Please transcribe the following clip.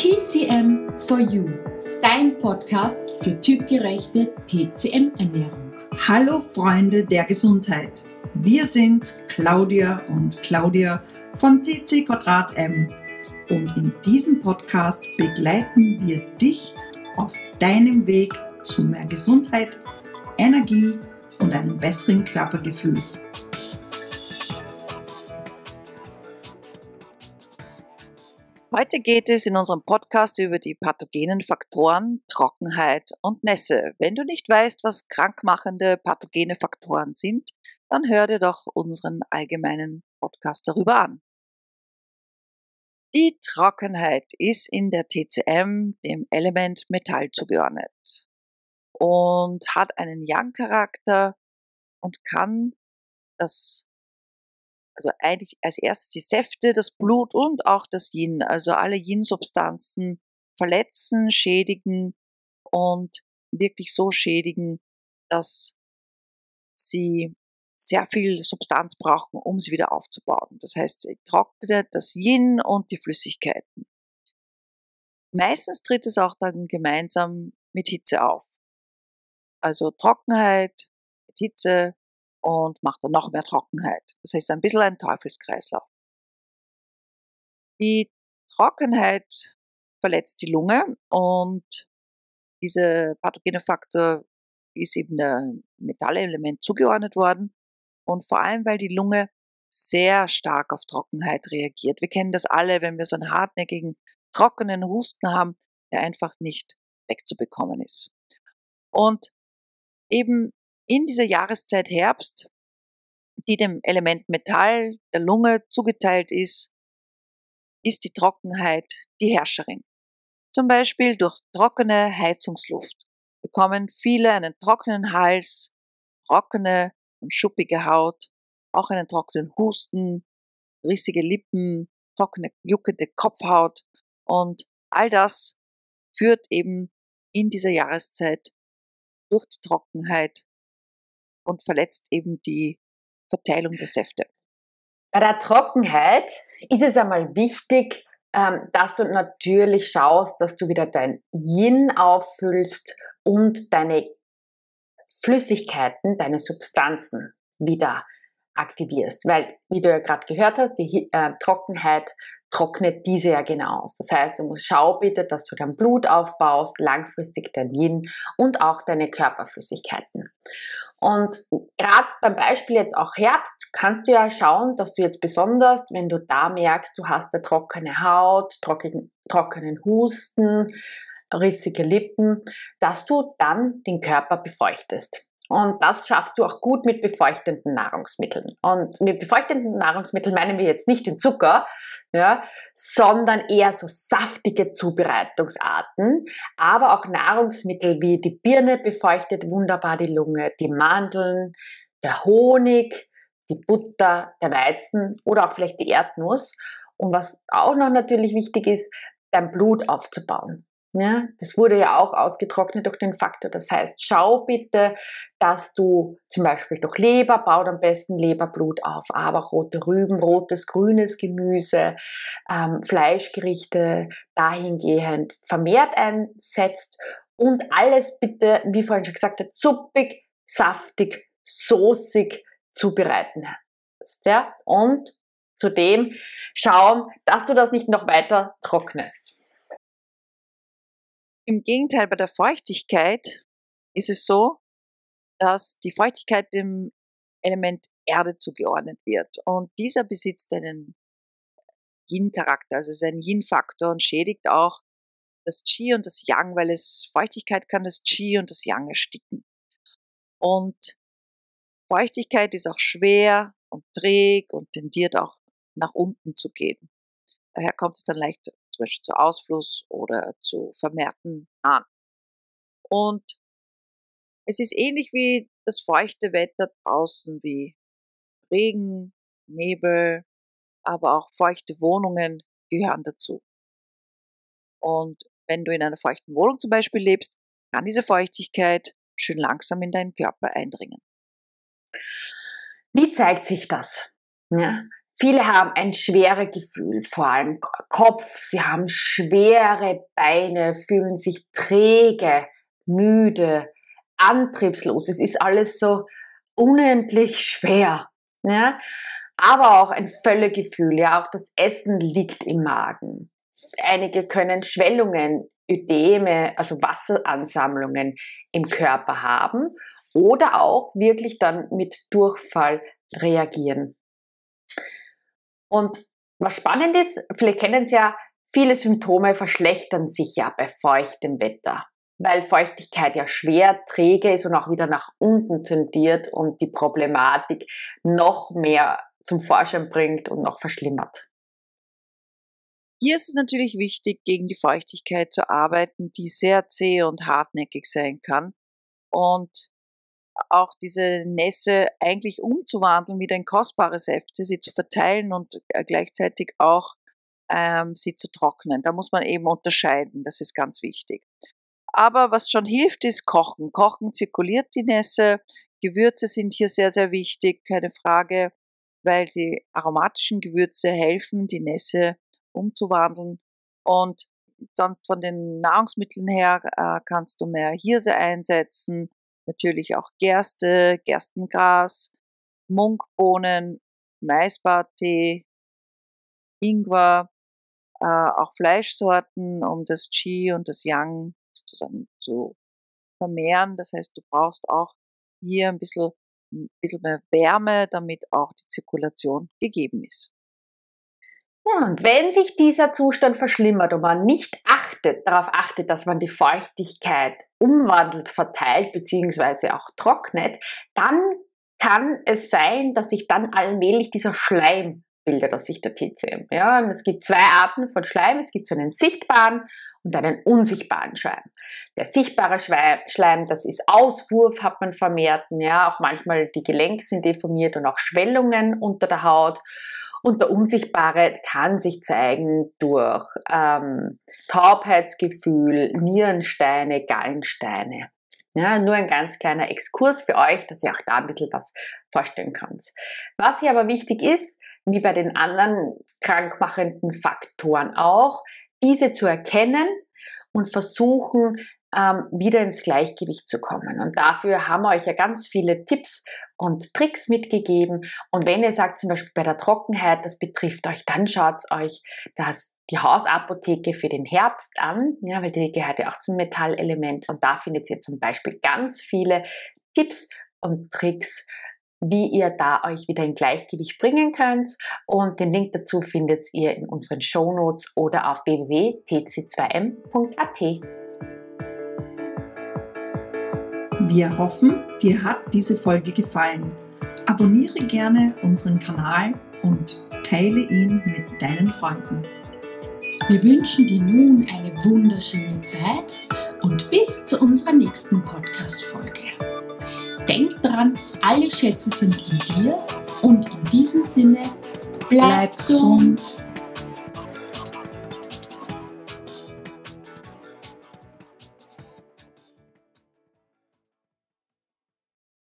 TCM for You, dein Podcast für typgerechte TCM-Ernährung. Hallo Freunde der Gesundheit. Wir sind Claudia und Claudia von TC Quadrat M und in diesem Podcast begleiten wir dich auf deinem Weg zu mehr Gesundheit, Energie und einem besseren Körpergefühl. Heute geht es in unserem Podcast über die pathogenen Faktoren Trockenheit und Nässe. Wenn du nicht weißt, was krankmachende pathogene Faktoren sind, dann hör dir doch unseren allgemeinen Podcast darüber an. Die Trockenheit ist in der TCM dem Element Metall zugeordnet und hat einen Yang-Charakter und kann das also eigentlich als erstes die Säfte, das Blut und auch das Yin, also alle Yin-Substanzen verletzen, schädigen und wirklich so schädigen, dass sie sehr viel Substanz brauchen, um sie wieder aufzubauen. Das heißt, sie trocknet das Yin und die Flüssigkeiten. Meistens tritt es auch dann gemeinsam mit Hitze auf. Also Trockenheit, mit Hitze, und macht dann noch mehr Trockenheit. Das heißt, ein bisschen ein Teufelskreislauf. Die Trockenheit verletzt die Lunge und dieser pathogene Faktor ist eben der Metallelement zugeordnet worden und vor allem, weil die Lunge sehr stark auf Trockenheit reagiert. Wir kennen das alle, wenn wir so einen hartnäckigen, trockenen Husten haben, der einfach nicht wegzubekommen ist. Und eben in dieser Jahreszeit Herbst, die dem Element Metall der Lunge zugeteilt ist, ist die Trockenheit die Herrscherin. Zum Beispiel durch trockene Heizungsluft bekommen viele einen trockenen Hals, trockene und schuppige Haut, auch einen trockenen Husten, rissige Lippen, trockene, juckende Kopfhaut und all das führt eben in dieser Jahreszeit durch die Trockenheit und verletzt eben die Verteilung der Säfte. Bei der Trockenheit ist es einmal wichtig, ähm, dass du natürlich schaust, dass du wieder dein Yin auffüllst und deine Flüssigkeiten, deine Substanzen wieder aktivierst. Weil, wie du ja gerade gehört hast, die äh, Trockenheit trocknet diese ja genau aus. Das heißt, du musst schau bitte, dass du dein Blut aufbaust, langfristig dein Yin und auch deine Körperflüssigkeiten. Und gerade beim Beispiel jetzt auch Herbst, kannst du ja schauen, dass du jetzt besonders, wenn du da merkst, du hast eine trockene Haut, trocken, trockenen Husten, rissige Lippen, dass du dann den Körper befeuchtest. Und das schaffst du auch gut mit befeuchtenden Nahrungsmitteln. Und mit befeuchtenden Nahrungsmitteln meinen wir jetzt nicht den Zucker, ja, sondern eher so saftige Zubereitungsarten, aber auch Nahrungsmittel wie die Birne befeuchtet wunderbar die Lunge, die Mandeln, der Honig, die Butter, der Weizen oder auch vielleicht die Erdnuss. Und was auch noch natürlich wichtig ist, dein Blut aufzubauen. Ja, das wurde ja auch ausgetrocknet durch den Faktor. Das heißt, schau bitte, dass du zum Beispiel durch Leber, baut am besten Leberblut auf, aber rote Rüben, rotes, grünes Gemüse, ähm, Fleischgerichte dahingehend vermehrt einsetzt und alles bitte, wie vorhin schon gesagt, suppig, saftig, soßig zubereiten. Ja? Und zudem schauen, dass du das nicht noch weiter trocknest. Im Gegenteil, bei der Feuchtigkeit ist es so, dass die Feuchtigkeit dem Element Erde zugeordnet wird. Und dieser besitzt einen Yin-Charakter, also ein Yin-Faktor und schädigt auch das Qi und das Yang, weil es Feuchtigkeit kann das Qi und das Yang ersticken. Und Feuchtigkeit ist auch schwer und träg und tendiert auch nach unten zu gehen. Daher kommt es dann leicht zum Beispiel zu Ausfluss oder zu vermehrten Haaren. Und es ist ähnlich wie das feuchte Wetter draußen, wie Regen, Nebel, aber auch feuchte Wohnungen gehören dazu. Und wenn du in einer feuchten Wohnung zum Beispiel lebst, kann diese Feuchtigkeit schön langsam in deinen Körper eindringen. Wie zeigt sich das? Ja, Viele haben ein schweres Gefühl, vor allem Kopf. Sie haben schwere Beine, fühlen sich träge, müde, antriebslos. Es ist alles so unendlich schwer. Ja? Aber auch ein Völlegefühl, ja, auch das Essen liegt im Magen. Einige können Schwellungen, Ödeme, also Wasseransammlungen im Körper haben oder auch wirklich dann mit Durchfall reagieren. Und was spannend ist, vielleicht kennen Sie ja, viele Symptome verschlechtern sich ja bei feuchtem Wetter, weil Feuchtigkeit ja schwer träge ist und auch wieder nach unten tendiert und die Problematik noch mehr zum Vorschein bringt und noch verschlimmert. Hier ist es natürlich wichtig, gegen die Feuchtigkeit zu arbeiten, die sehr zäh und hartnäckig sein kann. Und auch diese Nässe eigentlich umzuwandeln wieder in kostbare Säfte, sie zu verteilen und äh, gleichzeitig auch ähm, sie zu trocknen. Da muss man eben unterscheiden, das ist ganz wichtig. Aber was schon hilft, ist Kochen. Kochen zirkuliert die Nässe. Gewürze sind hier sehr, sehr wichtig, keine Frage, weil die aromatischen Gewürze helfen, die Nässe umzuwandeln. Und sonst von den Nahrungsmitteln her äh, kannst du mehr Hirse einsetzen, natürlich auch Gerste, Gerstengras, Munkbohnen, Maisbartee, Ingwer, äh, auch Fleischsorten, um das Qi und das Yang sozusagen zu vermehren. Das heißt, du brauchst auch hier ein bisschen, ein bisschen mehr Wärme, damit auch die Zirkulation gegeben ist. Und wenn sich dieser Zustand verschlimmert und man nicht achtet, darauf achtet, dass man die Feuchtigkeit umwandelt, verteilt bzw. auch trocknet, dann kann es sein, dass sich dann allmählich dieser Schleim bildet aus Sicht der TCM. Ja, und es gibt zwei Arten von Schleim. Es gibt so einen sichtbaren und einen unsichtbaren Schleim. Der sichtbare Schleim, das ist Auswurf, hat man vermehrt. Ja, auch manchmal die Gelenke sind deformiert und auch Schwellungen unter der Haut. Und der Unsichtbare kann sich zeigen durch ähm, Taubheitsgefühl, Nierensteine, Gallensteine. Ja, nur ein ganz kleiner Exkurs für euch, dass ihr auch da ein bisschen was vorstellen könnt. Was hier aber wichtig ist, wie bei den anderen krankmachenden Faktoren auch, diese zu erkennen und versuchen, ähm, wieder ins Gleichgewicht zu kommen. Und dafür haben wir euch ja ganz viele Tipps und Tricks mitgegeben. Und wenn ihr sagt, zum Beispiel bei der Trockenheit, das betrifft euch, dann schaut euch das, die Hausapotheke für den Herbst an, ja, weil die gehört ja auch zum Metallelement. Und da findet ihr zum Beispiel ganz viele Tipps und Tricks, wie ihr da euch wieder in Gleichgewicht bringen könnt. Und den Link dazu findet ihr in unseren Show Notes oder auf www.tc2m.at. Wir hoffen, dir hat diese Folge gefallen. Abonniere gerne unseren Kanal und teile ihn mit deinen Freunden. Wir wünschen dir nun eine wunderschöne Zeit und bis zu unserer nächsten Podcast-Folge. Denk dran, alle Schätze sind in dir und in diesem Sinne, bleib, bleib gesund.